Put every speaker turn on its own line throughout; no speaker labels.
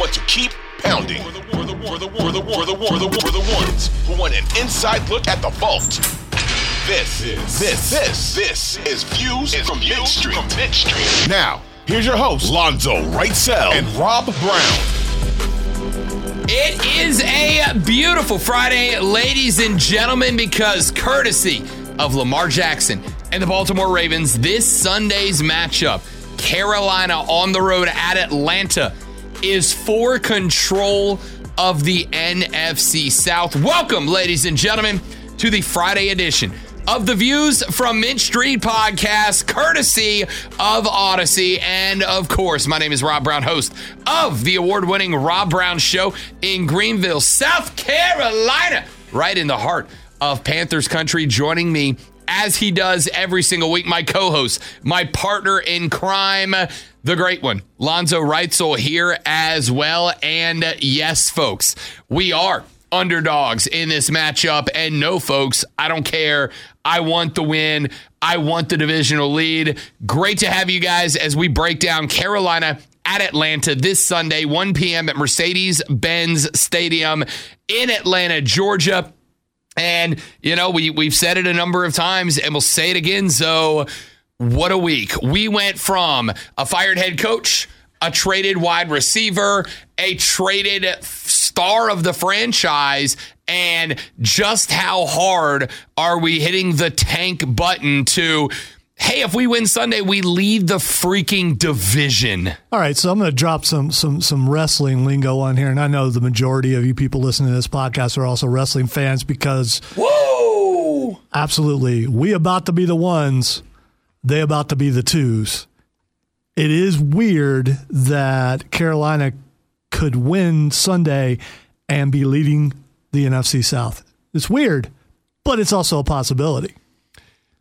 Want to keep pounding. For the ones who want an inside look at the vault. This, this, this, this, this is Views from Mint Street. Street. Now, here's your host, Lonzo Wrightsell and Rob Brown.
It is a beautiful Friday, ladies and gentlemen, because courtesy of Lamar Jackson and the Baltimore Ravens, this Sunday's matchup, Carolina on the road at Atlanta, is for control of the NFC South. Welcome, ladies and gentlemen, to the Friday edition of the Views from Mint Street podcast, courtesy of Odyssey. And of course, my name is Rob Brown, host of the award winning Rob Brown Show in Greenville, South Carolina, right in the heart of Panthers country. Joining me as he does every single week, my co host, my partner in crime, the great one, Lonzo Reitzel, here as well. And yes, folks, we are underdogs in this matchup. And no, folks, I don't care. I want the win. I want the divisional lead. Great to have you guys as we break down Carolina at Atlanta this Sunday, 1 p.m. at Mercedes Benz Stadium in Atlanta, Georgia. And, you know, we, we've said it a number of times and we'll say it again. So, what a week. We went from a fired head coach, a traded wide receiver, a traded star of the franchise, and just how hard are we hitting the tank button to, hey, if we win Sunday, we lead the freaking division.
All right, so I'm going to drop some some some wrestling lingo on here, and I know the majority of you people listening to this podcast are also wrestling fans because
Whoa!
absolutely, we about to be the ones, they about to be the twos. It is weird that Carolina could win Sunday and be leading the NFC South. It's weird, but it's also a possibility.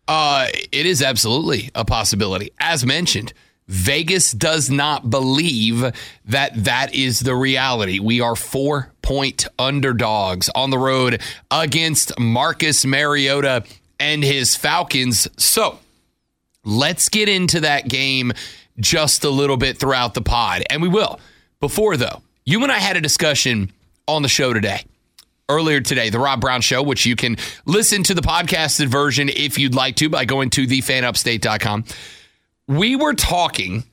Uh, it is absolutely a possibility. As mentioned, Vegas does not believe that that is the reality. We are four point underdogs on the road against Marcus Mariota and his Falcons. So let's get into that game just a little bit throughout the pod, and we will. Before, though, you and I had a discussion on the show today earlier today, the Rob Brown Show, which you can listen to the podcasted version if you'd like to by going to thefanupstate.com. We were talking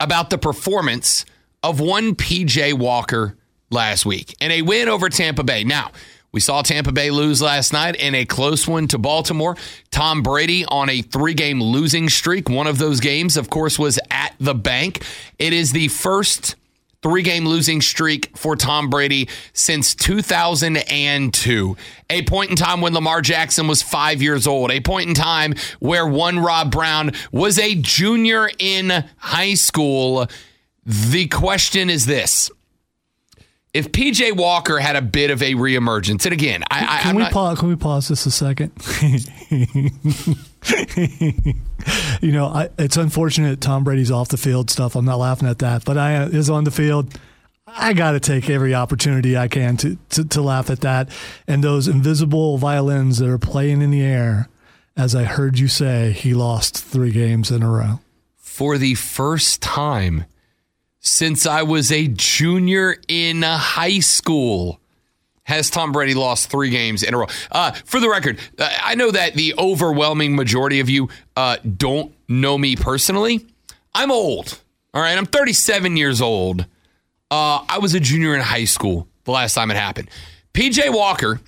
about the performance of one PJ Walker last week and a win over Tampa Bay. Now, we saw Tampa Bay lose last night in a close one to Baltimore. Tom Brady on a three game losing streak. One of those games, of course, was at the bank. It is the first three game losing streak for Tom Brady since 2002. A point in time when Lamar Jackson was five years old. A point in time where one Rob Brown was a junior in high school. The question is this. If PJ Walker had a bit of a reemergence, and again, I, I
Can
I'm
we
not,
pause? Can we pause just a second? you know, I, it's unfortunate Tom Brady's off the field stuff. I'm not laughing at that, but I uh, is on the field. I got to take every opportunity I can to, to to laugh at that and those invisible violins that are playing in the air. As I heard you say, he lost three games in a row.
for the first time since I was a junior in high school. Has Tom Brady lost three games in a row? Uh, for the record, uh, I know that the overwhelming majority of you uh, don't know me personally. I'm old. All right, I'm 37 years old. Uh, I was a junior in high school the last time it happened. PJ Walker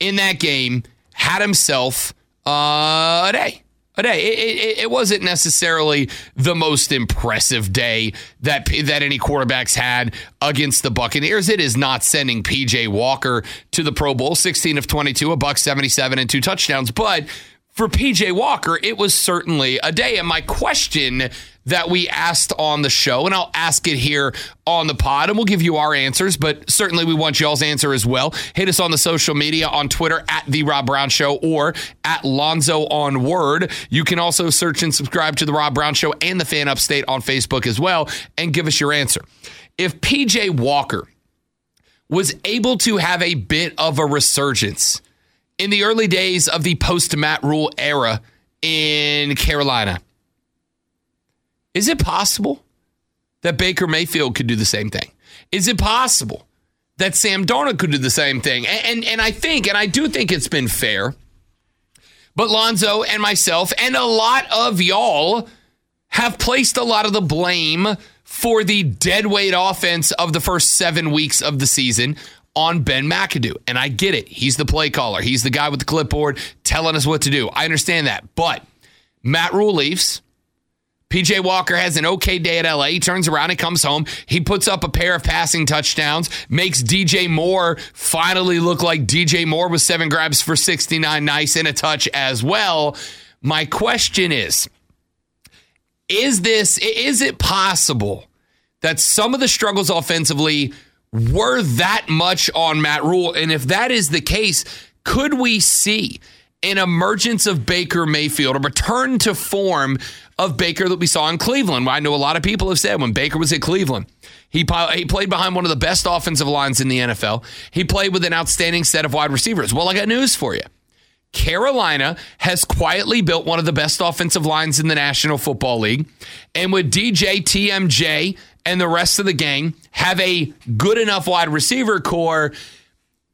in that game had himself uh, a day. A day. It, it, it, wasn't necessarily the most impressive day that that any quarterbacks had against the Buccaneers. It is not sending PJ Walker to the Pro Bowl, 16 of 22, a buck 77 and two touchdowns, but for PJ Walker, it was certainly a day. And my question that we asked on the show, and I'll ask it here on the pod, and we'll give you our answers, but certainly we want y'all's answer as well. Hit us on the social media on Twitter at The Rob Brown Show or at Lonzo on Word. You can also search and subscribe to The Rob Brown Show and The Fan Upstate on Facebook as well, and give us your answer. If PJ Walker was able to have a bit of a resurgence in the early days of the post Matt Rhule era in Carolina, is it possible that Baker Mayfield could do the same thing? Is it possible that Sam Darnold could do the same thing? And, and, and I think, and I do think it's been fair, but Lonzo and myself and a lot of y'all have placed a lot of the blame for the dead weight offense of the first seven weeks of the season on Ben McAdoo. And I get it. He's the play caller, he's the guy with the clipboard telling us what to do. I understand that. But Matt Rhule leaves. PJ Walker has an okay day at LA. He turns around and comes home. He puts up a pair of passing touchdowns, makes DJ Moore finally look like DJ Moore with seven grabs for 69 nice and a touch as well. My question is is this is it possible that some of the struggles offensively were that much on Matt Rhule. and if that is the case could we see an emergence of Baker Mayfield, a return to form of Baker that we saw in Cleveland. I know a lot of people have said when Baker was at Cleveland, he, he played behind one of the best offensive lines in the NFL. He played with an outstanding set of wide receivers. Well, I got news for you. Carolina has quietly built one of the best offensive lines in the National Football League. And with DJ, TMJ, and the rest of the gang have a good enough wide receiver core,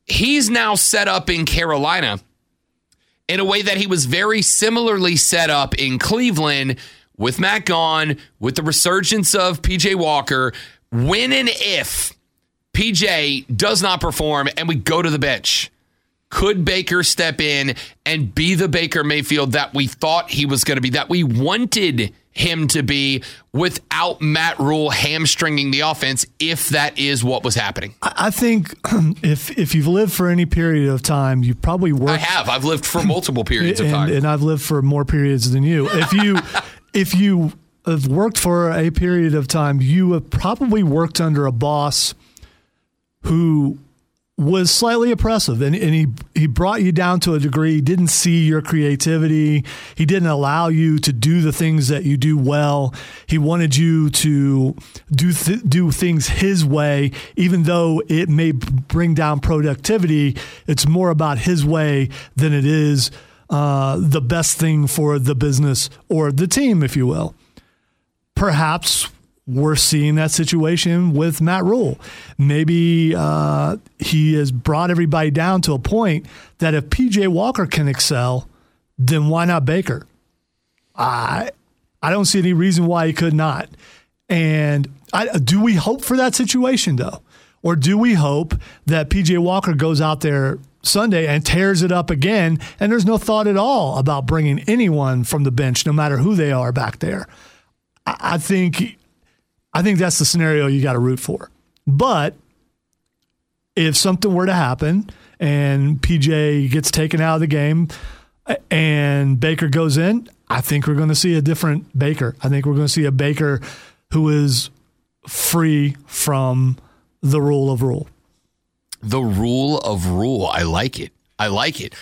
he's now set up in Carolina in a way that he was very similarly set up in Cleveland with Matt gone, with the resurgence of PJ Walker. When and if PJ does not perform and we go to the bench, could Baker step in and be the Baker Mayfield that we thought he was going to be, that we wanted him to be without Matt Rhule hamstringing the offense if that is what was happening?
I think if if you've lived for any period of time, you probably worked. I
have. I've lived for multiple periods
and,
of time,
and I've lived for more periods than you. If you if you have worked for a period of time, you have probably worked under a boss who was slightly oppressive and, and he he brought you down to a degree. He didn't see your creativity. He didn't allow you to do the things that you do well. He wanted you to do th- do things his way even though it may bring down productivity. It's more about his way than it is uh, the best thing for the business or the team if you will. Perhaps we're seeing that situation with Matt Rhule. Maybe uh, he has brought everybody down to a point that if PJ Walker can excel, then why not Baker? I I don't see any reason why he could not. And I, do we hope for that situation though, or do we hope that PJ Walker goes out there Sunday and tears it up again, and there's no thought at all about bringing anyone from the bench, no matter who they are back there? I, I think I think that's the scenario you got to root for. But if something were to happen and PJ gets taken out of the game and Baker goes in, I think we're going to see a different Baker. I think we're going to see a Baker who is free from the rule of rule.
The rule of rule. I like it. I like it.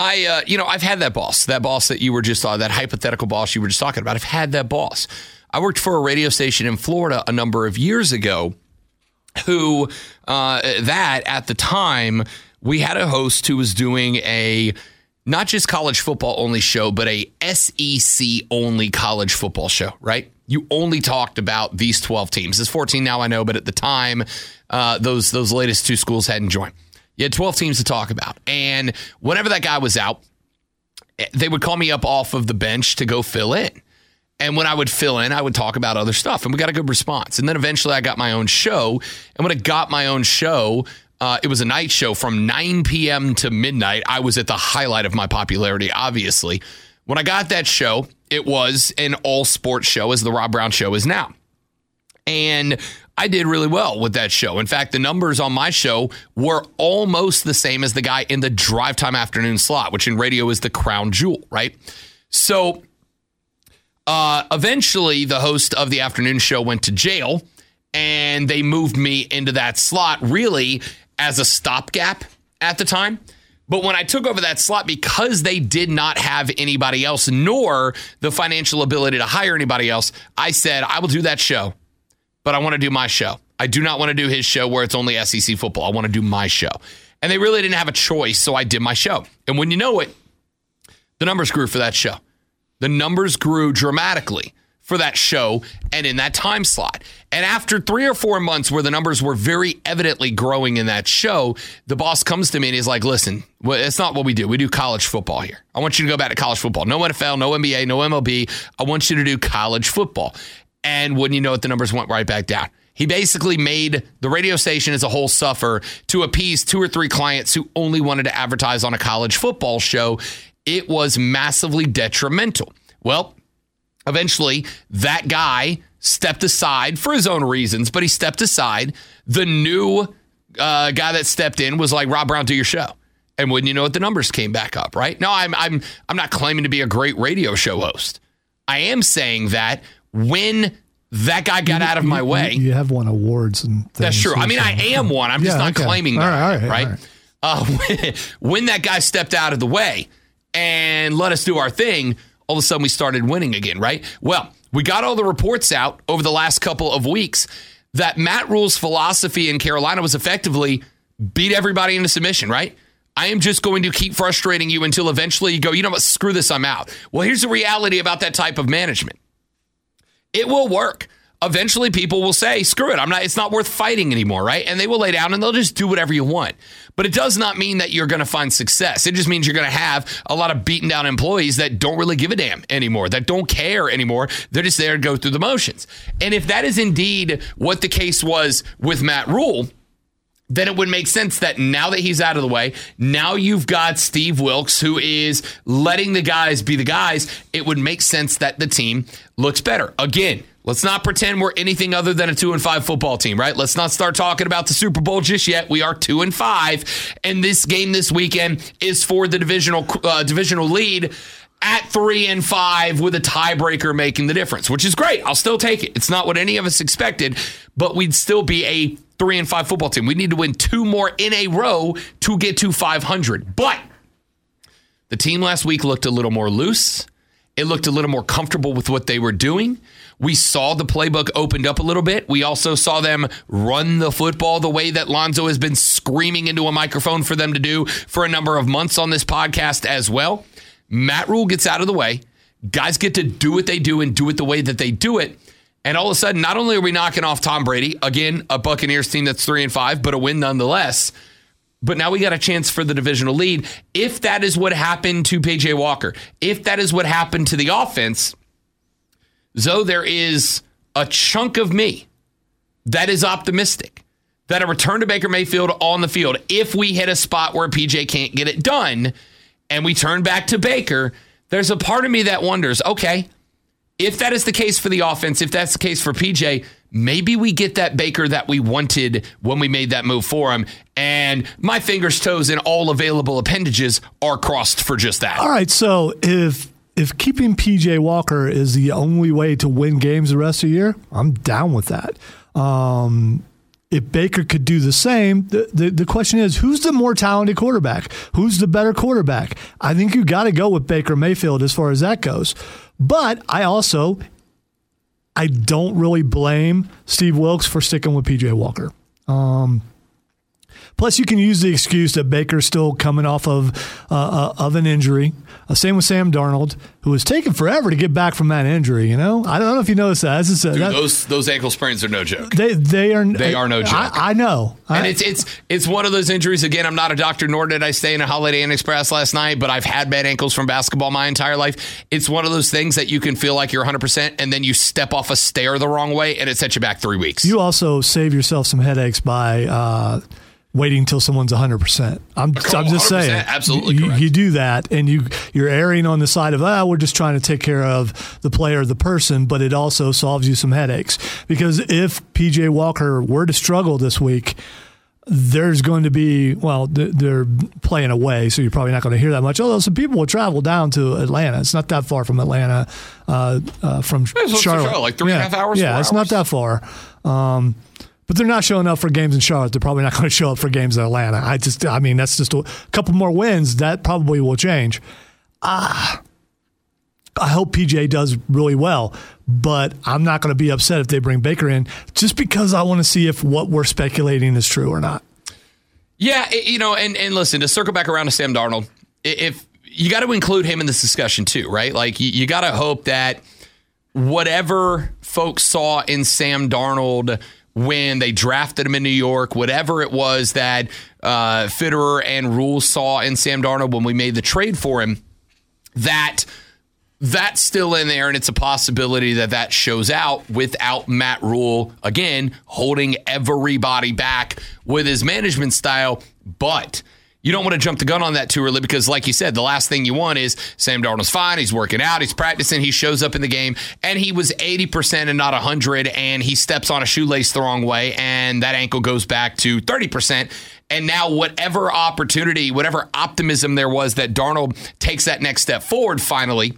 I, uh, you know, I've had that boss, that boss that you were just, uh, that hypothetical boss you were just talking about. I've had that boss I worked for a radio station in Florida a number of years ago who uh, that at the time we had a host who was doing a not just college football only show, but a SEC only college football show, right? You only talked about these 12 teams. It's 14 now, I know, but at the time, uh, those those latest two schools hadn't joined. You had 12 teams to talk about. And whenever that guy was out, they would call me up off of the bench to go fill in. And when I would fill in, I would talk about other stuff, and we got a good response. And then eventually, I got my own show. And when I got my own show, uh, it was a night show from 9 p.m. to midnight. I was at the highlight of my popularity, obviously. When I got that show, it was an all sports show, as the Rob Brown show is now. And I did really well with that show. In fact, the numbers on my show were almost the same as the guy in the drive time afternoon slot, which in radio is the crown jewel, right? So uh, eventually, the host of the afternoon show went to jail and they moved me into that slot really as a stopgap at the time. But when I took over that slot, because they did not have anybody else, nor the financial ability to hire anybody else, I said, I will do that show, but I want to do my show. I do not want to do his show where it's only SEC football. I want to do my show. And they really didn't have a choice, so I did my show. And when you know it, the numbers grew for that show. The numbers grew dramatically for that show and in that time slot. And after three or four months where the numbers were very evidently growing in that show, the boss comes to me and he's like, listen, it's not what we do. We do college football here. I want you to go back to college football. No NFL, no NBA, no MLB. I want you to do college football. And wouldn't you know it, the numbers went right back down. He basically made the radio station as a whole suffer to appease two or three clients who only wanted to advertise on a college football show. It was massively detrimental. Well, eventually, that guy stepped aside for his own reasons, but he stepped aside. The new uh, guy that stepped in was like, Rob Brown, do your show. And wouldn't you know it, the numbers came back up, right? No, I'm I'm I'm not claiming to be a great radio show host. I am saying that when that guy got
You-
out of my way.
You have won awards and things.
That's true. I mean, I am one. I'm just not
okay.
claiming that.
right, all right,
right?
all right.
Uh, when, when that guy stepped out of the way and let us do our thing, all of a sudden we started winning again, right? Well, we got all the reports out over the last couple of weeks that Matt Rhule's philosophy in Carolina was effectively beat everybody into submission, right? I am just going to keep frustrating you until eventually you go, you know what, screw this, I'm out. Well, here's the reality about that type of management it will work. Eventually, people will say, "Screw it! I'm not. It's not worth fighting anymore." Right? And they will lay down and they'll just do whatever you want. But it does not mean that you're going to find success. It just means you're going to have a lot of beaten down employees that don't really give a damn anymore, that don't care anymore. They're just there to go through the motions. And if that is indeed what the case was with Matt Rhule, then it would make sense that now that he's out of the way, now you've got Steve Wilks who is letting the guys be the guys. It would make sense that the team looks better. Again, let's not pretend we're anything other than a 2 and 5 football team, right? Let's not start talking about the Super Bowl just yet. We are 2 and 5 and this game this weekend is for the divisional uh, divisional lead at three and five with a tiebreaker making the difference, which is great. I'll still take it. It's not what any of us expected, but we'd still be a three and five football team. We need to win two more in a row to get to 500. But the team last week looked a little more loose. It looked a little more comfortable with what they were doing. We saw the playbook opened up a little bit. We also saw them run the football the way that Lonzo has been screaming into a microphone for them to do for a number of months on this podcast as well. Matt Rhule gets out of the way. Guys get to do what they do and do it the way that they do it. And all of a sudden, not only are we knocking off Tom Brady, again, a Buccaneers team that's three and five, but a win nonetheless. But now we got a chance for the divisional lead. If that is what happened to PJ Walker, if that is what happened to the offense, though there is a chunk of me that is optimistic that a return to Baker Mayfield on the field, if we hit a spot where PJ can't get it done and we turn back to Baker, there's a part of me that wonders, okay, if that is the case for the offense, if that's the case for PJ, maybe we get that Baker that we wanted when we made that move for him. And my fingers, toes, and all available appendages are crossed for just that.
All right, so if if keeping PJ Walker is the only way to win games the rest of the year, I'm down with that. Um, if Baker could do the same, the, the, the question is who's the more talented quarterback? Who's the better quarterback? I think you got to go with Baker Mayfield as far as that goes. But I also I don't really blame Steve Wilks for sticking with PJ Walker. Um, Plus, you can use the excuse that Baker's still coming off of uh, uh, of an injury. Uh, same with Sam Darnold, who was taking forever to get back from that injury. You know, I don't know if you noticed that. Just,
Dude, that those those ankle sprains are no joke.
They they are
they are no joke.
I, I know,
and I, it's it's it's one of those injuries. Again, I'm not a doctor, nor did I stay in a Holiday Inn Express last night. But I've had bad ankles from basketball my entire life. It's one of those things that you can feel like you're 100, percent and then you step off a stair the wrong way, and it sets you back three weeks.
You also save yourself some headaches by. Waiting until someone's 100%. I'm, oh, I'm just saying.
Absolutely
you, you, do that and you, you're erring on the side of, ah, we're just trying to take care of the player, the person, but it also solves you some headaches. Because if PJ Walker were to struggle this week, there's going to be, well, they're playing away, so you're probably not going to hear that much. Although some people will travel down to Atlanta. It's not that far from Atlanta, uh, uh, from Charlotte.
Charlotte. Like three
yeah.
and a half hours?
Yeah, it's
hours.
not that far. Um, but they're not showing up for games in Charlotte. They're probably not going to show up for games in Atlanta. I just, I mean, that's just a couple more wins. That probably will change. Ah, I hope PJ does really well, but I'm not going to be upset if they bring Baker in just because I want to see if what we're speculating is true or not.
Yeah, you know, and and listen to circle back around to Sam Darnold. If you got to include him in this discussion too, right? Like you, you got to hope that whatever folks saw in Sam Darnold when they drafted him in New York, whatever it was that uh, Fitterer and Rhule saw in Sam Darnold when we made the trade for him, that that's still in there, and it's a possibility that that shows out without Matt Rhule again holding everybody back with his management style, but you don't want to jump the gun on that too early because, like you said, the last thing you want is Sam Darnold's fine. He's working out. He's practicing. He shows up in the game, and he was 80% and not 100, and he steps on a shoelace the wrong way, and that ankle goes back to 30%. And now, whatever opportunity, whatever optimism there was that Darnold takes that next step forward finally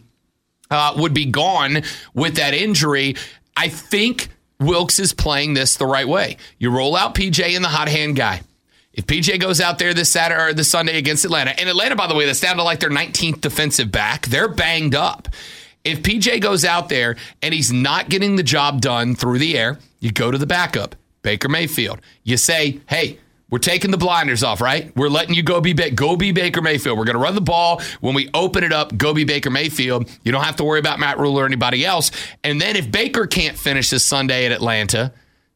uh, would be gone with that injury. I think Wilks is playing this the right way. You roll out PJ and the hot hand guy. If PJ goes out there this Saturday or this Sunday against Atlanta, and Atlanta, by the way, that's down to like their 19th defensive back, they're banged up. If PJ goes out there and he's not getting the job done through the air, you go to the backup, Baker Mayfield. You say, hey, we're taking the blinders off, right? We're letting you go be ba- go be Baker Mayfield. We're going to run the ball when we open it up. Go be Baker Mayfield. You don't have to worry about Matt Rhule or anybody else. And then if Baker can't finish this Sunday at Atlanta,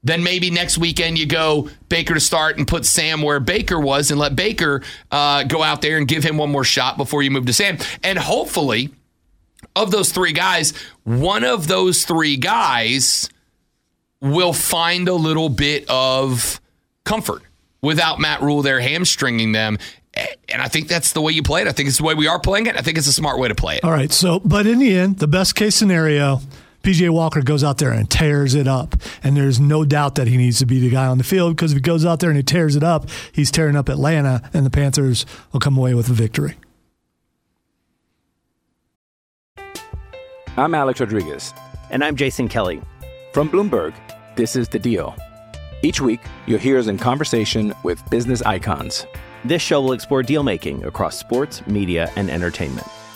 then maybe next weekend you go Baker to start and put Sam where Baker was and let Baker uh, go out there and give him one more shot before you move to Sam. And hopefully, of those three guys, one of those three guys will find a little bit of comfort without Matt Rhule there hamstringing them. And I think that's the way you play it. I think it's the way we are playing it. I think it's a smart way to play it.
All right. So, but in the end, the best case scenario PJ Walker goes out there and tears it up. And there's no doubt that he needs to be the guy on the field because if he goes out there and he tears it up, he's tearing up Atlanta, and the Panthers will come away with a victory.
I'm Alex Rodriguez.
And I'm Jason Kelly.
From Bloomberg, this is The Deal. Each week, you'll hear us in conversation with business icons.
This show will explore deal making across sports, media, and entertainment.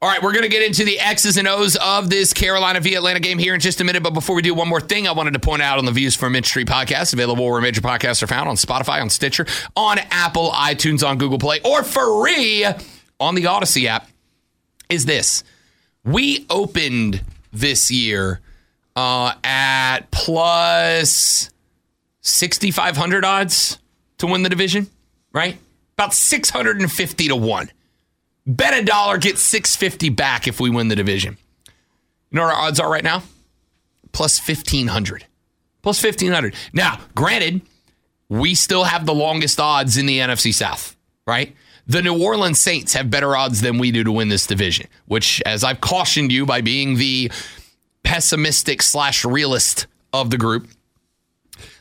All right, we're going to get into the X's and O's of this Carolina v Atlanta game here in just a minute. But before we do, one more thing I wanted to point out on the Views from Mint Street podcast, available where major podcasts are found on Spotify, on Stitcher, on Apple, iTunes, on Google Play, or free on the Odyssey app, is this. We opened this year uh, at plus 6,500 odds to win the division, right? About 650 to 1. Bet a dollar, get 650 back if we win the division. You know what our odds are right now? Plus 1500. plus 1500. Now, granted, we still have the longest odds in the NFC South, right? The New Orleans Saints have better odds than we do to win this division, which, as I've cautioned you by being the pessimistic slash realist of the group,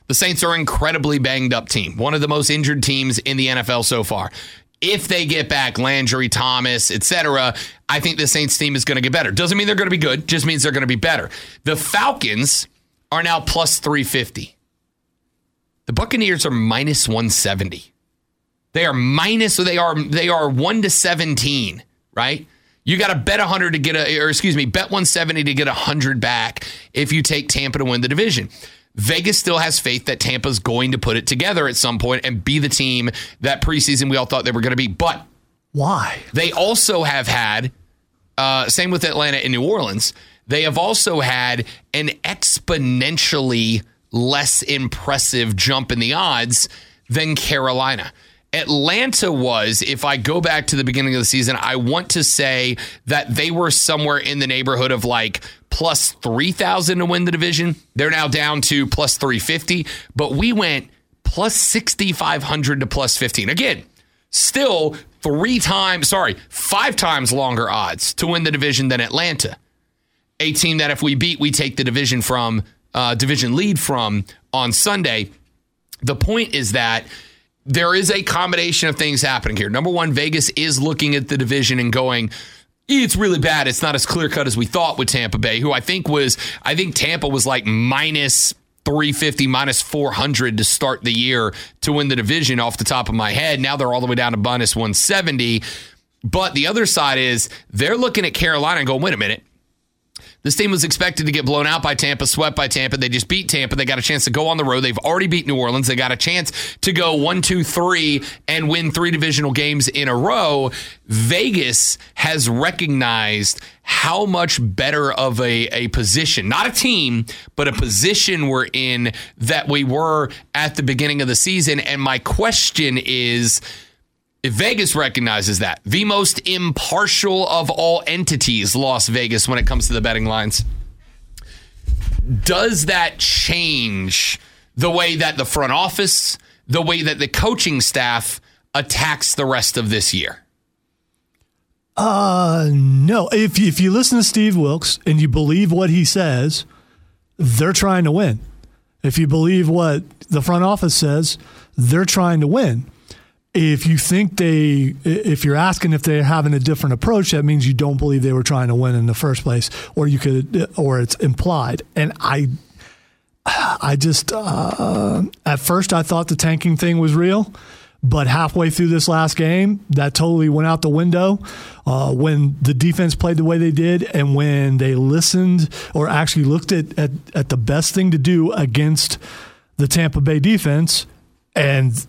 the Saints are an incredibly banged up team, one of the most injured teams in the NFL so far. If they get back Landry, Thomas, etc., I think the Saints team is going to get better. Doesn't mean they're going to be good, just means they're going to be better. The Falcons are now plus 350. The Buccaneers are minus 170. They are minus, so they are they are 1 to 17, right? You got to bet 100 to get a or excuse me, bet 170 to get 100 back if you take Tampa to win the division. Vegas still has faith that Tampa's going to put it together at some point and be the team that preseason we all thought they were going to be. But
why?
They also have had, uh, same with Atlanta and New Orleans, they have also had an exponentially less impressive jump in the odds than Carolina. Atlanta was, if I go back to the beginning of the season, I want to say that they were somewhere in the neighborhood of like plus 3,000 to win the division. They're now down to plus 350, but we went plus 6,500 to plus 15. Again, still three times, sorry, five times longer odds to win the division than Atlanta. A team that if we beat, we take the division from, uh, division lead from on Sunday. The point is that there is a combination of things happening here. Number one, Vegas is looking at the division and going, it's really bad. It's not as clear cut as we thought with Tampa Bay, who I think was, I think Tampa was like minus 350, minus 400 to start the year to win the division off the top of my head. Now they're all the way down to minus 170. But the other side is they're looking at Carolina and going, wait a minute. This team was expected to get blown out by Tampa, swept by Tampa. They just beat Tampa. They got a chance to go on the road. They've already beat New Orleans. They got a chance to go one, two, three and win three divisional games in a row. Vegas has recognized how much better of a, a position, not a team, but a position we're in that we were at the beginning of the season. And my question is, if Vegas recognizes that, the most impartial of all entities, Las Vegas, when it comes to the betting lines, does that change the way that the front office, the way that the coaching staff attacks the rest of this year?
Uh, no. If if you listen to Steve Wilks and you believe what he says, they're trying to win. If you believe what the front office says, they're trying to win if you think they if you're asking if they're having a different approach that means you don't believe they were trying to win in the first place or you could or it's implied. And i i just uh, at first i thought the tanking thing was real but halfway through this last game that totally went out the window uh, when the defense played the way they did and when they listened or actually looked at, at, at the best thing to do against the tampa bay defense and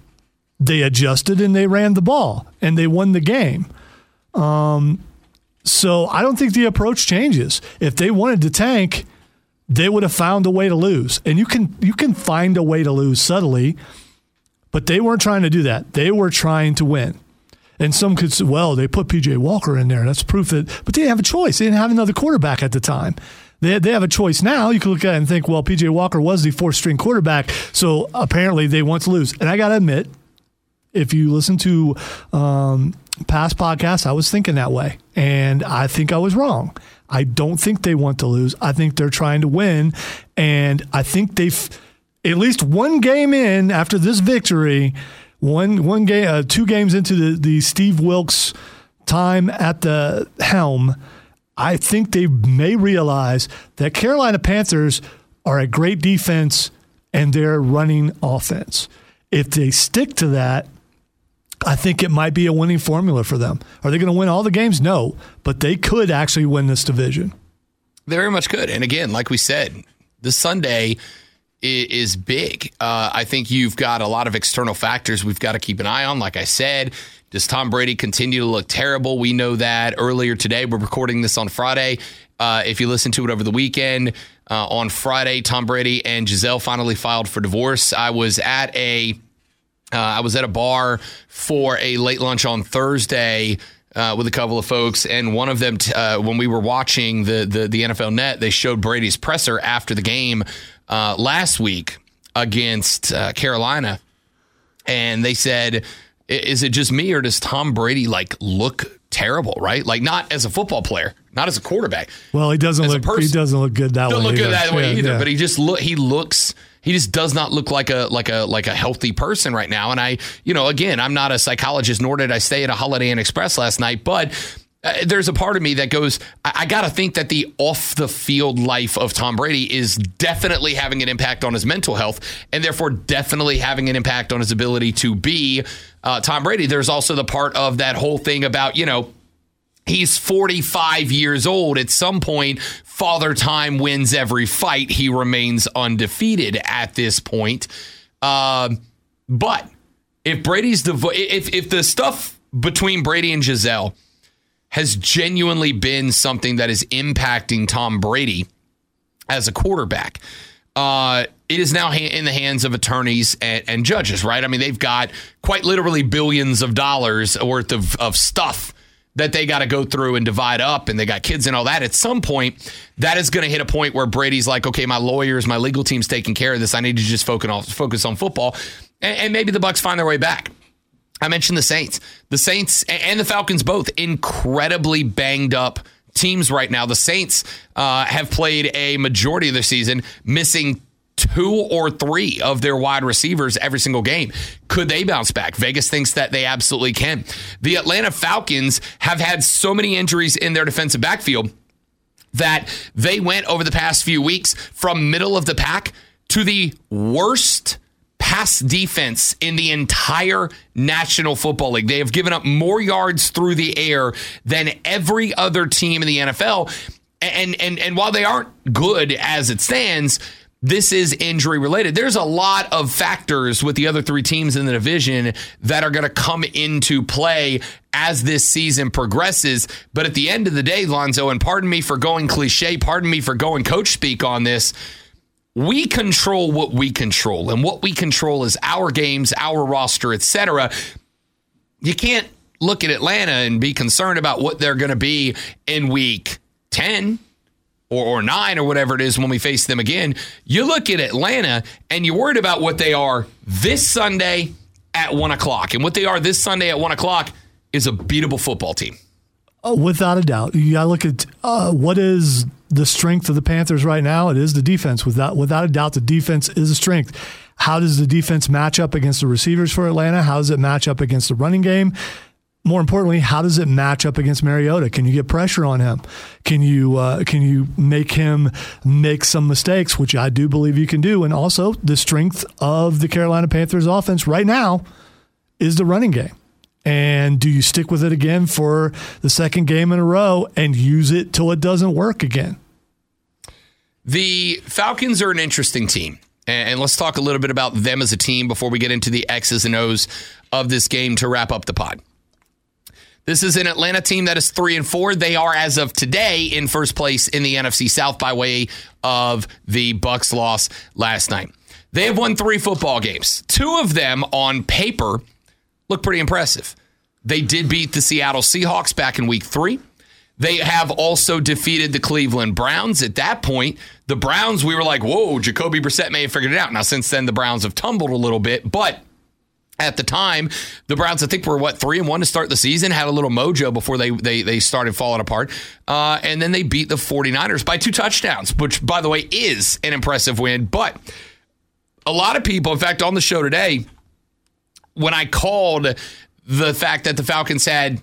they adjusted and they ran the ball and they won the game. Um, so I don't think the approach changes. If they wanted to tank, they would have found a way to lose. And you can you can find a way to lose subtly, but they weren't trying to do that. They were trying to win. And some could say, well, they put PJ Walker in there. That's proof that, but they didn't have a choice. They didn't have another quarterback at the time. They, they have a choice now. You can look at it and think, well, PJ Walker was the fourth string quarterback. So apparently they want to lose. And I got to admit, if you listen to um, past podcasts, I was thinking that way. And I think I was wrong. I don't think they want to lose. I think they're trying to win. And I think they've, at least one game in after this victory, one, one game, uh, two games into the, the Steve Wilks time at the helm, I think they may realize that Carolina Panthers are a great defense and they're running offense. If they stick to that, I think it might be a winning formula for them. Are they going to win all the games? No, but they could actually win this division.
They very much could. And again, like we said, the Sunday is big. Uh, I think you've got a lot of external factors we've got to keep an eye on. Like I said, does Tom Brady continue to look terrible? We know that earlier today. We're recording this on Friday. Uh, if you listen to it over the weekend, uh, on Friday, Tom Brady and Gisele finally filed for divorce. I was at a uh, I was at a bar for a late lunch on Thursday. Uh, with a couple of folks, and one of them, t- uh, when we were watching the, the, the NFL net, they showed Brady's presser after the game uh, last week against uh, Carolina, and they said, "Is it just me, or does Tom Brady like look terrible? Right? Like not as a football player, not as a quarterback.
Well, he doesn't
As
look. He doesn't look good that
Don't
way.
look good
either.
that way
Yeah,
either.
yeah.
But he just look. He looks." He just does not look like a like a like a healthy person right now. And I, you know, again, I'm not a psychologist, nor did I stay at a Holiday Inn Express last night. But uh, there's a part of me that goes, I, I got to think that the off the field life of Tom Brady is definitely having an impact on his mental health, and therefore definitely having an impact on his ability to be uh, Tom Brady. There's also the part of that whole thing about you know he's 45 years old. At some point, Father Time wins every fight. He remains undefeated at this point. Um, but if Brady's the if if the stuff between Brady and Gisele has genuinely been something that is impacting Tom Brady as a quarterback. Uh, it is now in the hands of attorneys and, and judges, right? I mean, they've got quite literally billions of dollars worth of, of stuff that they got to go through and divide up, and they got kids and all that. At some point, that is going to hit a point where Brady's like, okay, my lawyers, my legal team's taking care of this. I need to just focus on, focus on football. And, and maybe the Bucs find their way back. I mentioned the Saints. The Saints and the Falcons both incredibly banged up teams right now. The Saints uh, have played a majority of their season missing two or three of their wide receivers every single game. Could they bounce back? Vegas thinks that they absolutely can. The Atlanta Falcons have had so many injuries in their defensive backfield that they went over the past few weeks from middle of the pack to the worst pass defense in the entire National Football League. They have given up more yards through the air than every other team in the NFL. And and and while they aren't good as it stands, this is injury related. There's a lot of factors with the other three teams in the division that are going to come into play as this season progresses. But at the end of the day, Lonzo, and pardon me for going cliche, pardon me for going coach speak on this, we control what we control. And what we control is our games, our roster, etc. You can't look at Atlanta and be concerned about what they're going to be in week 10 or, or nine or whatever it is when we face them again. You look at Atlanta and you're worried about what they are this Sunday at one o'clock. And what they are this Sunday at one o'clock is a beatable football team.
Oh, without a doubt. You got to look at uh, what is the strength of the Panthers right now. It is the defense. Without without a doubt, the defense is a strength. How does the defense match up against the receivers for Atlanta? How does it match up against the running game? More importantly, how does it match up against Mariota? Can you get pressure on him? Can you uh, can you make him make some mistakes, which I do believe you can do? And also, the strength of the Carolina Panthers offense right now is the running game. And do you stick with it again for the second game in a row and use it till it doesn't work again?
The Falcons are an interesting team. And let's talk a little bit about them as a team before we get into the X's and O's of this game to wrap up the pod. This is an Atlanta team that is three and four. They are, as of today, in first place in the NFC South by way of the Bucs loss last night. They have won three football games. Two of them on paper look pretty impressive. They did beat the Seattle Seahawks back in week three. They have also defeated the Cleveland Browns. At that point, the Browns, we were like, whoa, Jacoby Brissett may have figured it out. Now, since then, the Browns have tumbled a little bit, but at the time, the Browns, I think, were what three and one to start the season, had a little mojo before they they they started falling apart. Uh, and then they beat the 49ers by two touchdowns, which by the way is an impressive win. But a lot of people, in fact, on the show today, when I called the fact that the Falcons had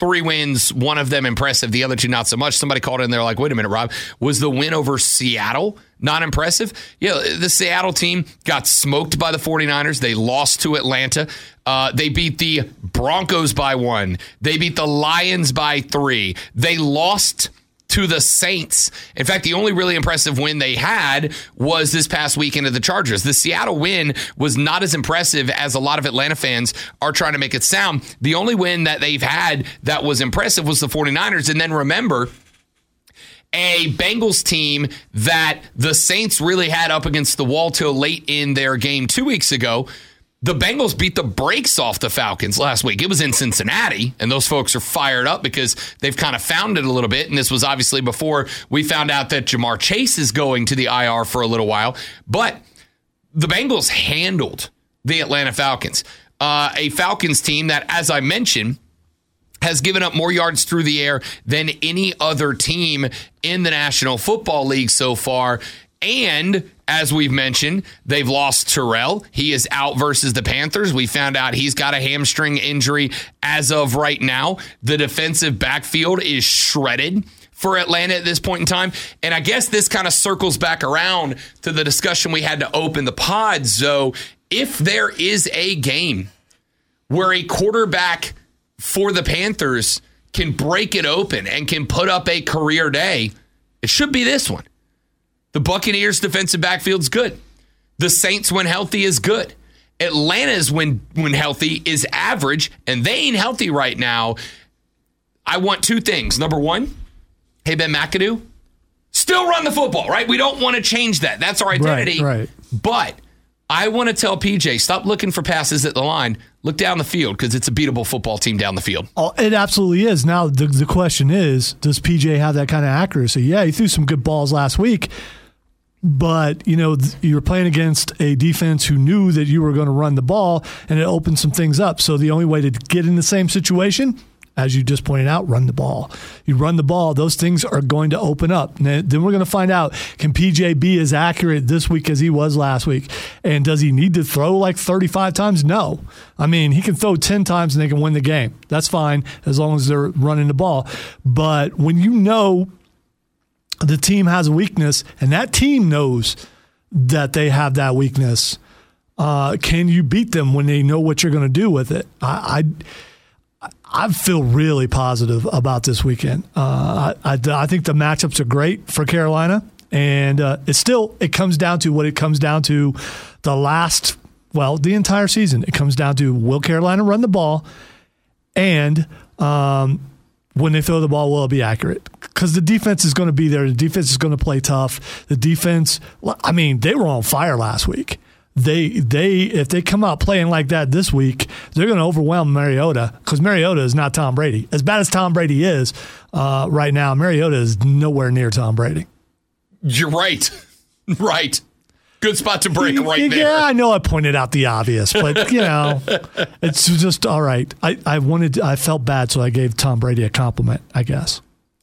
three wins, one of them impressive, the other two not so much. Somebody called in there like, wait a minute, Rob, was the win over Seattle not impressive? Yeah, the Seattle team got smoked by the 49ers. They lost to Atlanta. Uh, they beat the Broncos by one. They beat the Lions by three. They lost to the Saints. In fact, the only really impressive win they had was this past weekend of the Chargers. The Seattle win was not as impressive as a lot of Atlanta fans are trying to make it sound. The only win that they've had that was impressive was the 49ers. And then remember, a Bengals team that the Saints really had up against the wall till late in their game two weeks ago. The Bengals beat the brakes off the Falcons last week. It was in Cincinnati, and those folks are fired up because they've kind of found it a little bit. And this was obviously before we found out that Ja'Marr Chase is going to the IR for a little while. But the Bengals handled the Atlanta Falcons, uh, a Falcons team that, as I mentioned, has given up more yards through the air than any other team in the National Football League so far. And as we've mentioned, they've lost Terrell. He is out versus the Panthers. We found out he's got a hamstring injury as of right now. The defensive backfield is shredded for Atlanta at this point in time. And I guess this kind of circles back around to the discussion we had to open the pod. So if there is a game where a quarterback for the Panthers can break it open and can put up a career day, it should be this one. The Buccaneers defensive backfield's good. The Saints when healthy is good. Atlanta's when when healthy is average, and they ain't healthy right now. I want two things. Number one, hey Ben McAdoo, still run the football, right? We don't want to change that. That's our identity.
Right, right.
But I want to tell PJ, stop looking for passes at the line. Look down the field because it's a beatable football team down the field.
Oh, it absolutely is. Now the the question is, does PJ have that kind of accuracy? Yeah, he threw some good balls last week, but you know you were playing against a defense who knew that you were going to run the ball, and it opened some things up. So the only way to get in the same situation, as you just pointed out, run the ball. You run the ball; those things are going to open up. Then we're going to find out: can PJ be as accurate this week as he was last week? And does he need to throw like thirty-five times? No. I mean, he can throw ten times and they can win the game. That's fine as long as they're running the ball. But when you know the team has a weakness, and that team knows that they have that weakness. Uh, can you beat them when they know what you're going to do with it? I, I, I feel really positive about this weekend. Uh, I, I, I, think the matchups are great for Carolina, and uh, it still it comes down to what it comes down to. The last, well, the entire season, it comes down to will Carolina run the ball, and um, when they throw the ball, will it be accurate? Because the defense is going to be there. The defense is going to play tough. The defense, I mean, they were on fire last week. They they if they come out playing like that this week, they're going to overwhelm Mariota because Mariota is not Tom Brady. As bad as Tom Brady is uh, right now, Mariota is nowhere near Tom Brady.
You're right, right. Good spot to break right
yeah,
there.
Yeah, I know I pointed out the obvious, but you know, it's just all right. I, I wanted, I felt bad, so I gave Tom Brady a compliment. I guess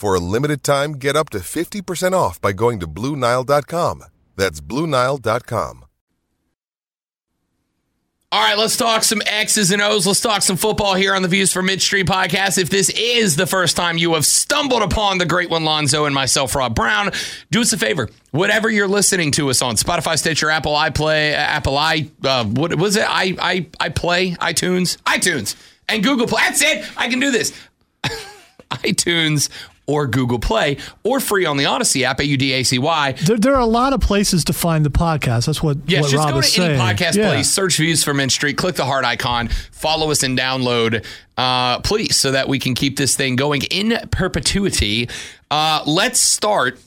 For a limited time, get up to 50% off by going to Bluenile.com. That's Bluenile.com.
All right, let's talk some X's and O's. Let's talk some football here on the Views from Mint Street podcast. If this is the first time you have stumbled upon the great one, Lonzo, and myself, Rob Brown, do us a favor. Whatever you're listening to us on Spotify, Stitcher, Apple, iPlay, Apple i, uh, what was it? I, I, I play iTunes, iTunes, and Google Play. That's it. I can do this. iTunes or Google Play, or free on the Audacy app, at A-U-D-A-C-Y.
There, there are a lot of places to find the podcast. That's what,
yes,
what
just
Rob
go to any
saying.
podcast
yeah.
place, search Views from Mint Street, click the heart icon, follow us and download, uh, please, so that we can keep this thing going in perpetuity. Uh, let's start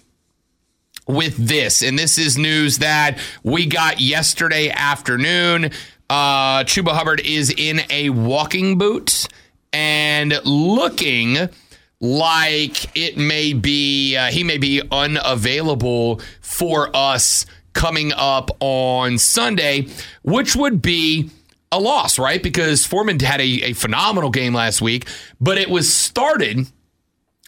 with this, and this is news that we got yesterday afternoon. Uh, Chuba Hubbard is in a walking boot and looking like it may be uh, he may be unavailable for us coming up on Sunday, which would be a loss, right? Because Foreman had a, a phenomenal game last week, but it was started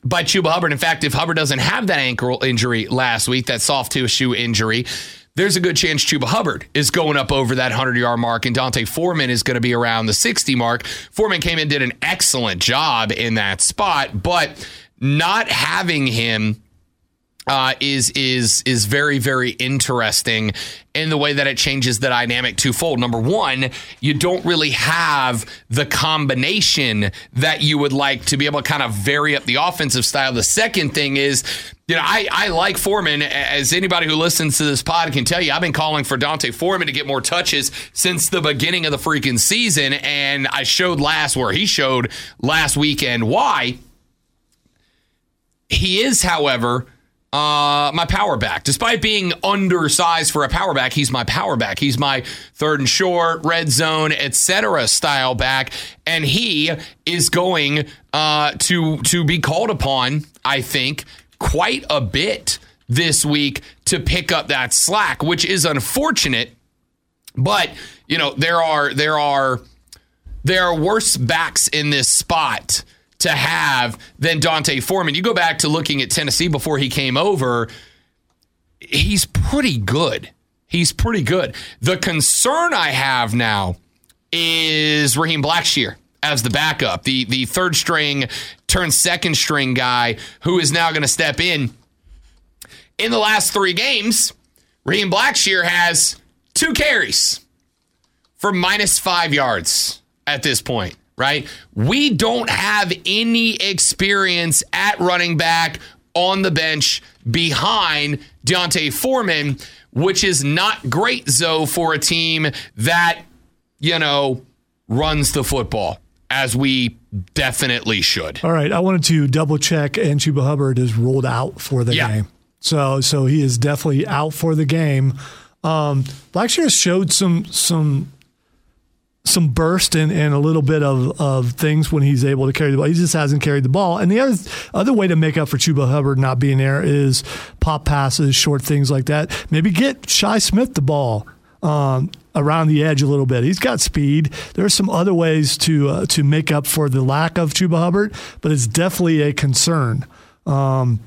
by Chuba Hubbard. In fact, if Hubbard doesn't have that ankle injury last week, that soft tissue injury, there's a good chance Chuba Hubbard is going up over that 100 yard mark, and D'Onta Foreman is going to be around the 60 mark. Foreman came in, did an excellent job in that spot, but not having him uh, is is is very very interesting in the way that it changes the dynamic twofold. Number one, you don't really have the combination that you would like to be able to kind of vary up the offensive style. The second thing is, you know, I, I like Foreman. As anybody who listens to this pod can tell you, I've been calling for D'Onta Foreman to get more touches since the beginning of the freaking season. And I showed last where he showed last weekend why. He is, however, uh, my power back. Despite being undersized for a power back, he's my power back. He's my third and short, red zone, etc. style back, and he is going uh, to to be called upon. I think quite a bit this week to pick up that slack, which is unfortunate. But you know there are there are there are worse backs in this spot to have than D'Onta Foreman. You go back to looking at Tennessee before he came over, he's pretty good. He's pretty good. The concern I have now is Raheem Blackshear as the backup, the the third string turned second string guy who is now going to step in. In the last three games, Raheem Blackshear has two carries for minus five yards at this point right? We don't have any experience at running back on the bench behind D'Onta Foreman, which is not great, Zoe, for a team that, you know, runs the football as we definitely should.
All right, I wanted to double check, and Chuba Hubbard is ruled out for the yeah. game. So, so he is definitely out for the game. Um, Blackshear showed some some some burst and, and a little bit of, of things when he's able to carry the ball. He just hasn't carried the ball. And the other other way to make up for Chuba Hubbard not being there is pop passes, short things like that. Maybe get Shi Smith the ball. Um, around the edge a little bit. He's got speed. There are some other ways to uh, to make up for the lack of Chuba Hubbard, but it's definitely a concern. Um,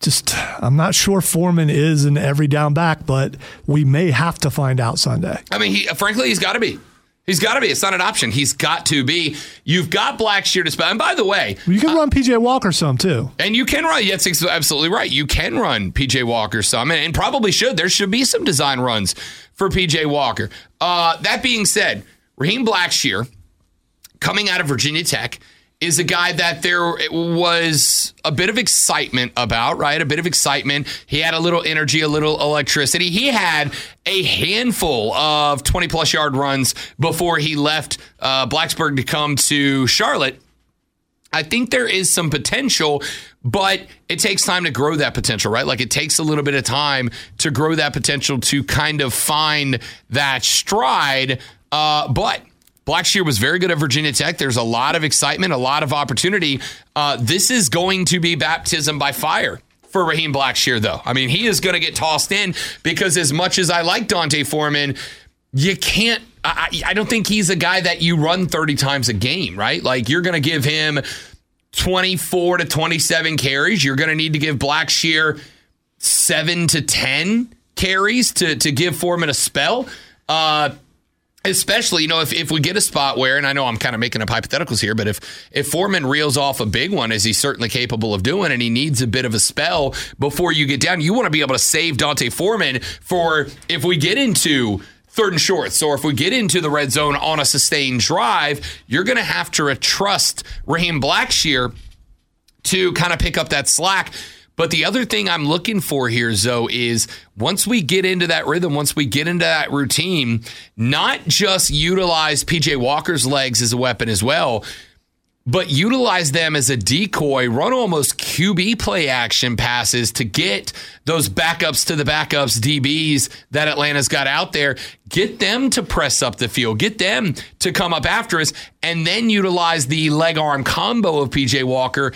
just I'm not sure Foreman is an every down back, but we may have to find out Sunday.
I mean, he, frankly, he's got to be. He's got to be. It's not an option. He's got to be. You've got Blackshear to spell. And by the way,
you can uh, run PJ Walker some too.
And you can run. Yes, absolutely right. You can run PJ Walker some, and, and probably should. There should be some design runs for PJ Walker. Uh, that being said, Raheem Blackshear coming out of Virginia Tech is a guy that there was a bit of excitement about, right? A bit of excitement. He had a little energy, a little electricity. He had a handful of 20 plus yard runs before he left uh, Blacksburg to come to Charlotte. I think there is some potential, but it takes time to grow that potential, right? Like it takes a little bit of time to grow that potential to kind of find that stride. Uh, but Blackshear was very good at Virginia Tech. There's a lot of excitement, a lot of opportunity. Uh, this is going to be baptism by fire for Raheem Blackshear, though. I mean, he is going to get tossed in because as much as I like D'Onta Foreman, you can't. I, I don't think he's a guy that you run 30 times a game, right? Like you're going to give him 24 to 27 carries. You're going to need to give Blackshear seven to 10 carries to to give Foreman a spell. Uh, Especially, you know, if, if we get a spot where, and I know I'm kind of making up hypotheticals here, but if if Foreman reels off a big one, as he's certainly capable of doing, and he needs a bit of a spell before you get down, you want to be able to save D'Onta Foreman for if we get into third and shorts, or if we get into the red zone on a sustained drive, you're going to have to trust Raheem Blackshear to kind of pick up that slack but the other thing I'm looking for here, Zoe, is once we get into that rhythm, once we get into that routine, not just utilize PJ Walker's legs as a weapon as well, but utilize them as a decoy, run almost QB play action passes to get those backups to the backups DBs that Atlanta's got out there, get them to press up the field, get them to come up after us, and then utilize the leg arm combo of PJ Walker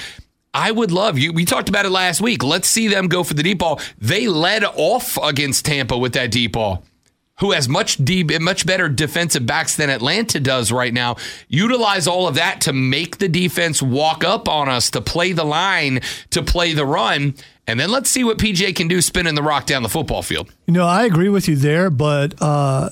I would love you. We talked about it last week. Let's see them go for the deep ball. They led off against Tampa with that deep ball. Who has much deep, much better defensive backs than Atlanta does right now? Utilize all of that to make the defense walk up on us, to play the line, to play the run, and then let's see what PJ can do spinning the rock down the football field.
You know, I agree with you there, but uh,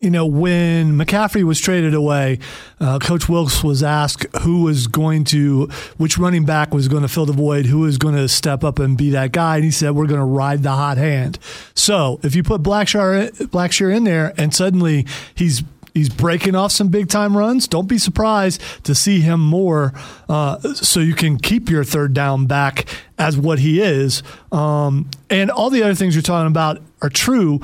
you know, when McCaffrey was traded away, uh, Coach Wilks was asked who was going to, which running back was going to fill the void, who was going to step up and be that guy. And he said, we're going to ride the hot hand. So if you put Blackshear, Blackshear in there and suddenly he's he's breaking off some big time runs. Don't be surprised to see him more, uh, so you can keep your third down back as what he is. Um, and all the other things you're talking about are true.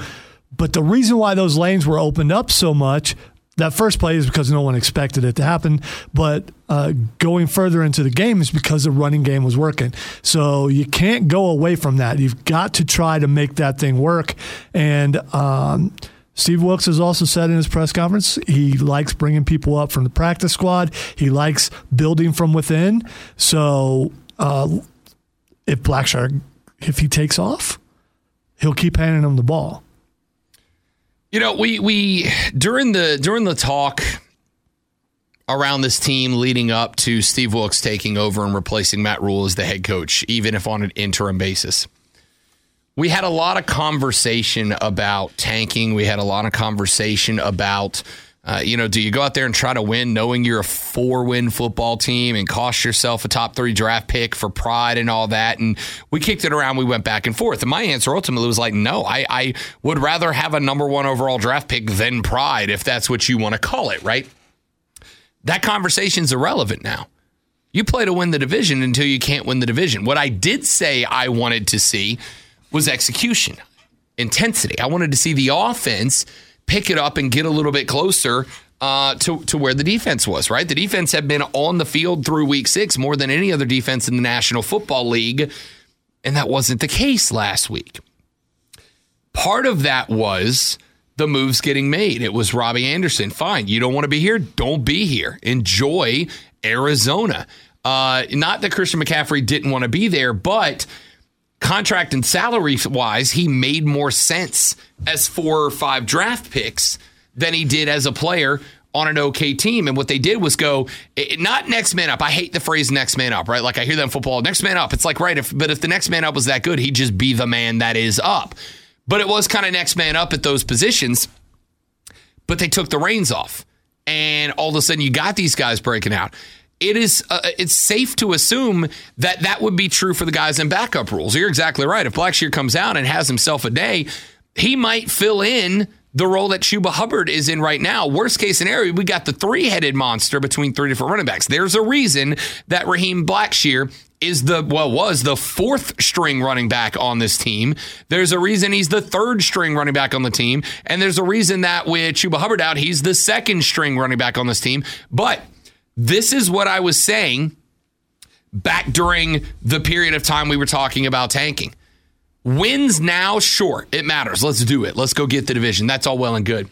But the reason why those lanes were opened up so much, that first play is because no one expected it to happen. But uh, going further into the game is because the running game was working. So you can't go away from that. You've got to try to make that thing work. And, um, Steve Wilks has also said in his press conference he likes bringing people up from the practice squad. He likes building from within. So uh, if Blackshear, if he takes off, he'll keep handing him the ball.
You know, we we during the during the talk around this team leading up to Steve Wilks taking over and replacing Matt Rhule as the head coach, even if on an interim basis. We had a lot of conversation about tanking. We had a lot of conversation about uh, you know, do you go out there and try to win knowing you're a four win football team and cost yourself a top three draft pick for pride and all that? And we kicked it around. We went back and forth. And my answer ultimately was like, no, I, I would rather have a number one overall draft pick than pride, if that's what you want to call it, right? That conversation's irrelevant now. You play to win the division until you can't win the division. What I did say I wanted to see was execution, intensity. I wanted to see the offense pick it up and get a little bit closer uh, to, to where the defense was, right? The defense had been on the field through week six more than any other defense in the National Football League, and that wasn't the case last week. Part of that was the moves getting made. It was Robbie Anderson. Fine, you don't want to be here? Don't be here. Enjoy Arizona. Uh, not that Christian McCaffrey didn't want to be there, but contract and salary wise, he made more sense as four or five draft picks than he did as a player on an okay team. And what they did was go it, not next man up. I hate the phrase next man up, right? Like I hear that in football, next man up. It's like right, if but if the next man up was that good, he'd just be the man that is up. But it was kind of next man up at those positions. But they took the reins off. And all of a sudden you got these guys breaking out it is uh, it's safe to assume that that would be true for the guys in backup rules. You're exactly right. If Blackshear comes out and has himself a day, he might fill in the role that Chuba Hubbard is in right now. Worst case scenario, we got the three headed monster between three different running backs. There's a reason that Raheem Blackshear is the well was the fourth string running back on this team. There's a reason he's the third string running back on the team, and there's a reason that with Chuba Hubbard out, he's the second string running back on this team. But this is what I was saying back during the period of time we were talking about tanking. Wins now, sure, it matters. Let's do it. Let's go get the division. That's all well and good.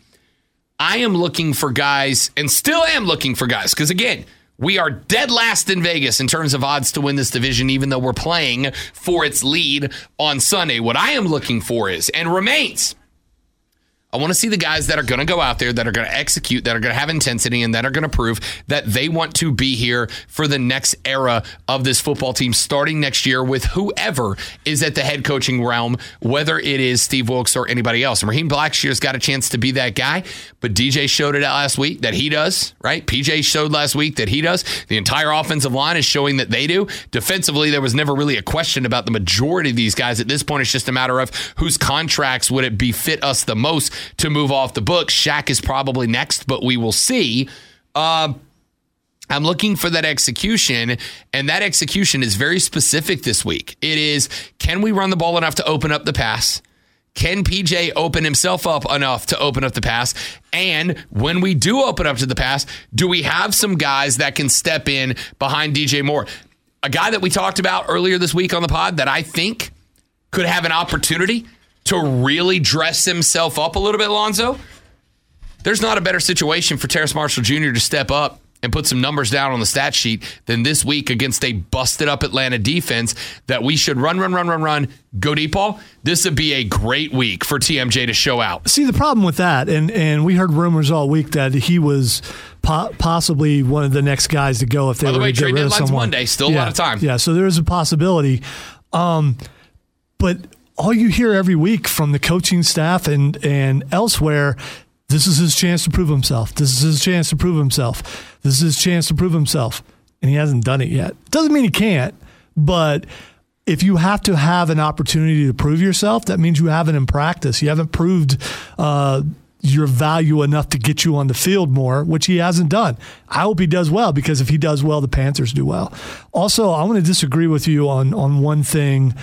I am looking for guys and still am looking for guys because, again, we are dead last in Vegas in terms of odds to win this division, even though we're playing for its lead on Sunday. What I am looking for is and remains I want to see the guys that are going to go out there, that are going to execute, that are going to have intensity, and that are going to prove that they want to be here for the next era of this football team starting next year with whoever is at the head coaching realm, whether it is Steve Wilks or anybody else. Raheem Blackshear's got a chance to be that guy, but DJ showed it last week that he does, right? PJ showed last week that he does. The entire offensive line is showing that they do. Defensively, there was never really a question about the majority of these guys. At this point, it's just a matter of whose contracts would it befit us the most to move off the books. Shaq is probably next, but we will see. Uh, I'm looking for that execution, and that execution is very specific this week. It is can we run the ball enough to open up the pass? Can PJ open himself up enough to open up the pass? And when we do open up to the pass, do we have some guys that can step in behind DJ Moore? A guy that we talked about earlier this week on the pod that I think could have an opportunity to really dress himself up a little bit, Lonzo, there's not a better situation for Terrace Marshall Jr. to step up and put some numbers down on the stat sheet than this week against a busted up Atlanta defense that we should run, run, run, run, run, go deep ball. This would be a great week for TMJ to show out.
See the problem with that, and and we heard rumors all week that he was po- possibly one of the next guys to go if they
By the
were
way,
to get rid of
deadline's
someone.
Monday, still a lot of time.
Yeah, so there is a possibility. Um, but all you hear every week from the coaching staff and and elsewhere This is his chance to prove himself. This is his chance to prove himself. This is his chance to prove himself. And he hasn't done it yet. Doesn't mean he can't, but if you have to have an opportunity to prove yourself, that means you haven't in practice. You haven't proved uh, your value enough to get you on the field more, which he hasn't done. I hope he does well because if he does well, the Panthers do well. Also, I want to disagree with you on on one thing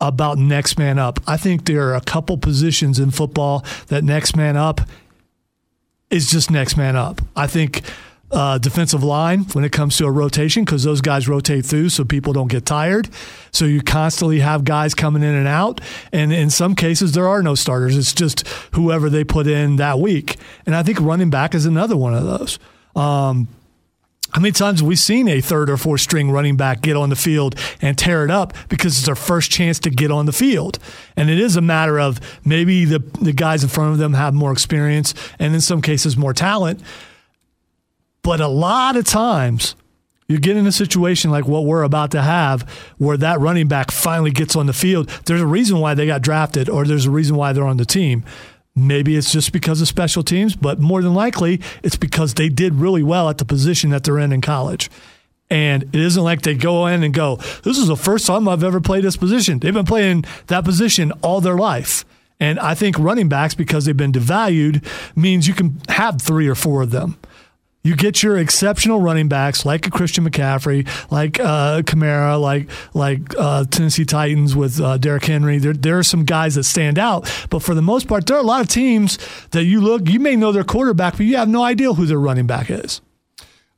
about next man up. I think there are a couple positions in football that next man up is just next man up. I think uh, defensive line when it comes to a rotation because those guys rotate through so people don't get tired. So you constantly have guys coming in and out. And in some cases, there are no starters. It's just whoever they put in that week. And I think running back is another one of those. Um, how many times have we seen a third or fourth string running back get on the field and tear it up because it's their first chance to get on the field? And it is a matter of maybe the, the guys in front of them have more experience and in some cases more talent. But a lot of times, you get in a situation like what we're about to have where that running back finally gets on the field. There's a reason why they got drafted, or there's a reason why they're on the team. Maybe it's just because of special teams, but more than likely, it's because they did really well at the position that they're in in college. And it isn't like they go in and go, This is the first time I've ever played this position. They've been playing that position all their life. And I think running backs, because they've been devalued, means you can have three or four of them. You get your exceptional running backs like a Christian McCaffrey, like uh, Kamara, like like uh, Tennessee Titans with uh, Derrick Henry. There, there are some guys that stand out, but for the most part, there are a lot of teams that you look. You may know their quarterback, but you have no idea who their running back is.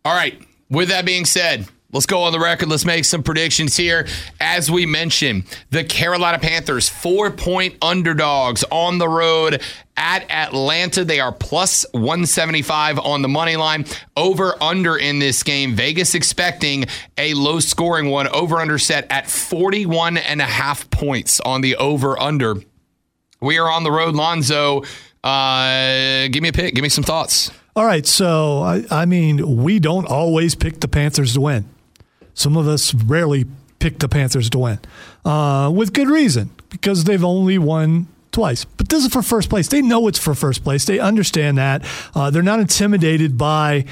All right. With that being said, Let's go on the record. Let's make some predictions here. As we mentioned, the Carolina Panthers, four point underdogs on the road at Atlanta. They are plus 175 on the money line. Over under in this game. Vegas expecting a low scoring one. Over under set at 41 and a half points on the over under. We are on the road, Lonzo. Uh, give me a pick. Give me some thoughts.
All right. So, I, I mean, we don't always pick the Panthers to win. Some of us rarely pick the Panthers to win, uh, with good reason, because they've only won twice. But this is for first place. They know it's for first place. They understand that. Uh, they're not intimidated by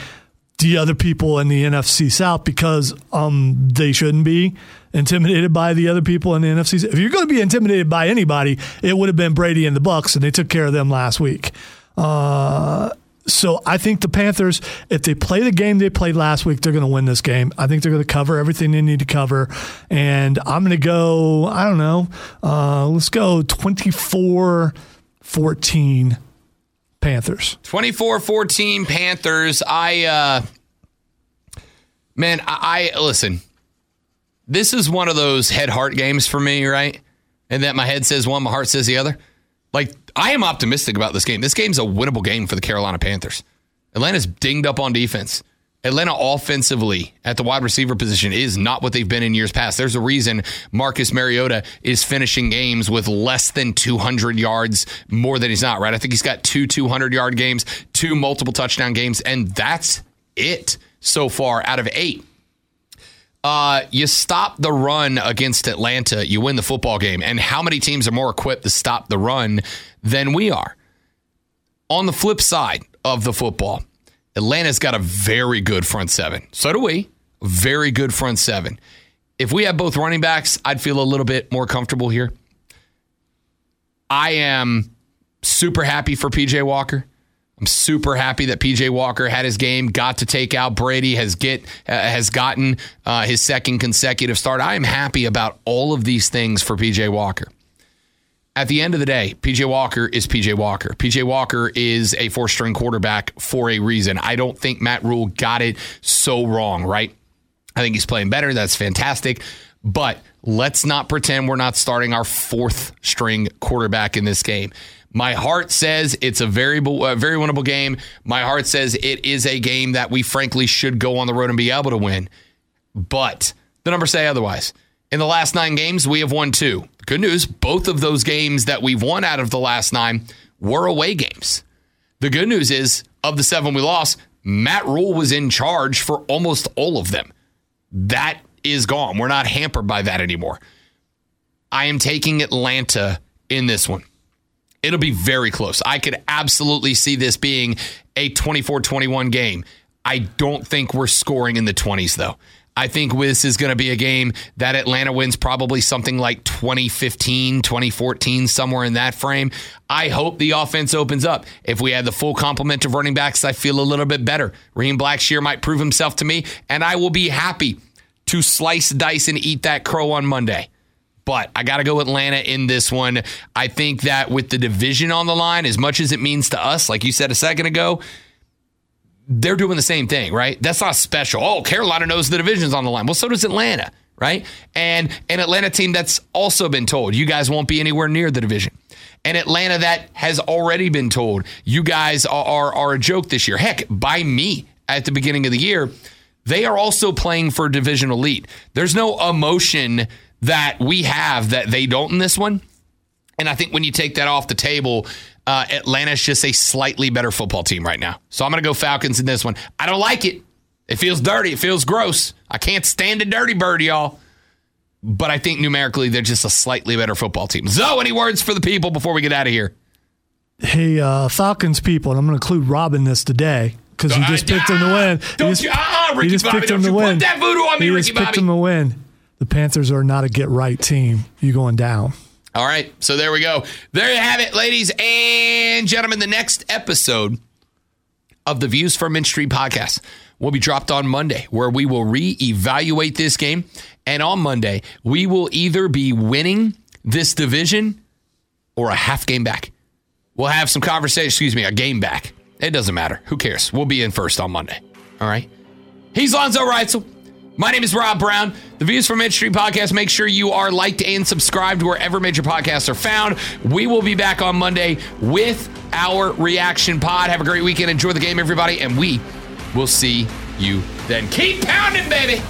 the other people in the NFC South because um, they shouldn't be intimidated by the other people in the NFC. If you're going to be intimidated by anybody, it would have been Brady and the Bucs, and they took care of them last week. Uh, so I think the Panthers, if they play the game they played last week, they're going to win this game. I think they're going to cover everything they need to cover. And I'm going to go, I don't know, uh, let's go 24 14 Panthers.
24 14 Panthers. I, uh, man, I, I, listen, this is one of those head heart games for me, right? And that my head says one, my heart says the other. Like, I am optimistic about this game. This game's a winnable game for the Carolina Panthers. Atlanta's dinged up on defense. Atlanta offensively at the wide receiver position is not what they've been in years past. There's a reason Marcus Mariota is finishing games with less than 200 yards more than he's not, right? I think he's got two 200 yard games, two multiple touchdown games, and that's it so far out of eight. Uh, you stop the run against Atlanta, you win the football game. And how many teams are more equipped to stop the run than we are? On the flip side of the football, Atlanta's got a very good front seven. So do we. Very good front seven. If we have both running backs, I'd feel a little bit more comfortable here. I am super happy for PJ Walker. I'm super happy that PJ Walker had his game, got to take out Brady, has get uh, has gotten uh, his second consecutive start. I am happy about all of these things for PJ Walker. At the end of the day, PJ Walker is PJ Walker. PJ Walker is a four string quarterback for a reason. I don't think Matt Rhule got it so wrong, right? I think he's playing better. That's fantastic. But let's not pretend we're not starting our fourth string quarterback in this game. My heart says it's a very, uh, very winnable game. My heart says it is a game that we frankly should go on the road and be able to win. But the numbers say otherwise. In the last nine games, we have won two. Good news, both of those games that we've won out of the last nine were away games. The good news is, of the seven we lost, Matt Rhule was in charge for almost all of them. That is gone. We're not hampered by that anymore. I am taking Atlanta in this one. It'll be very close. I could absolutely see this being a 24 21 game. I don't think we're scoring in the 20s, though. I think this is going to be a game that Atlanta wins probably something like 2015, 2014, somewhere in that frame. I hope the offense opens up. If we had the full complement of running backs, I feel a little bit better. Raheem Blackshear might prove himself to me, and I will be happy to slice, dice, and eat that crow on Monday. But I got to go Atlanta in this one. I think that with the division on the line, as much as it means to us, like you said a second ago, they're doing the same thing, right? That's not special. Oh, Carolina knows the division's on the line. Well, so does Atlanta, right? And an Atlanta team that's also been told you guys won't be anywhere near the division. And Atlanta that has already been told you guys are, are, are a joke this year. Heck, by me at the beginning of the year, they are also playing for divisional lead. There's no emotion that we have that they don't in this one. And I think when you take that off the table, uh, Atlanta's just a slightly better football team right now. So I'm going to go Falcons in this one. I don't like it. It feels dirty. It feels gross. I can't stand a dirty bird, y'all. But I think numerically they're just a slightly better football team. So, any words for the people before we get out of here?
Hey, uh, Falcons people, and I'm going to include Rob in this today because he just picked him to win.
Don't
he just,
you- uh-uh,
he
Ricky
just
Bobby,
picked him to
you put
win.
that voodoo on me,
he
Ricky
just picked
Bobby.
him to win. The Panthers are not a get right team. You going down?
All right. So there we go. There you have it, ladies and gentlemen. The next episode of the Views from Mint Street podcast will be dropped on Monday, where we will reevaluate this game. And on Monday, we will either be winning this division or a half game back. We'll have some conversation, excuse me, a game back. It doesn't matter. Who cares? We'll be in first on Monday. All right. He's Lonzo Reitzel. My name is Rob Brown. The Views from Mint Street podcast. Make sure you are liked and subscribed wherever major podcasts are found. We will be back on Monday with our reaction pod. Have a great weekend. Enjoy the game, everybody, and we will see you then. Keep pounding, baby.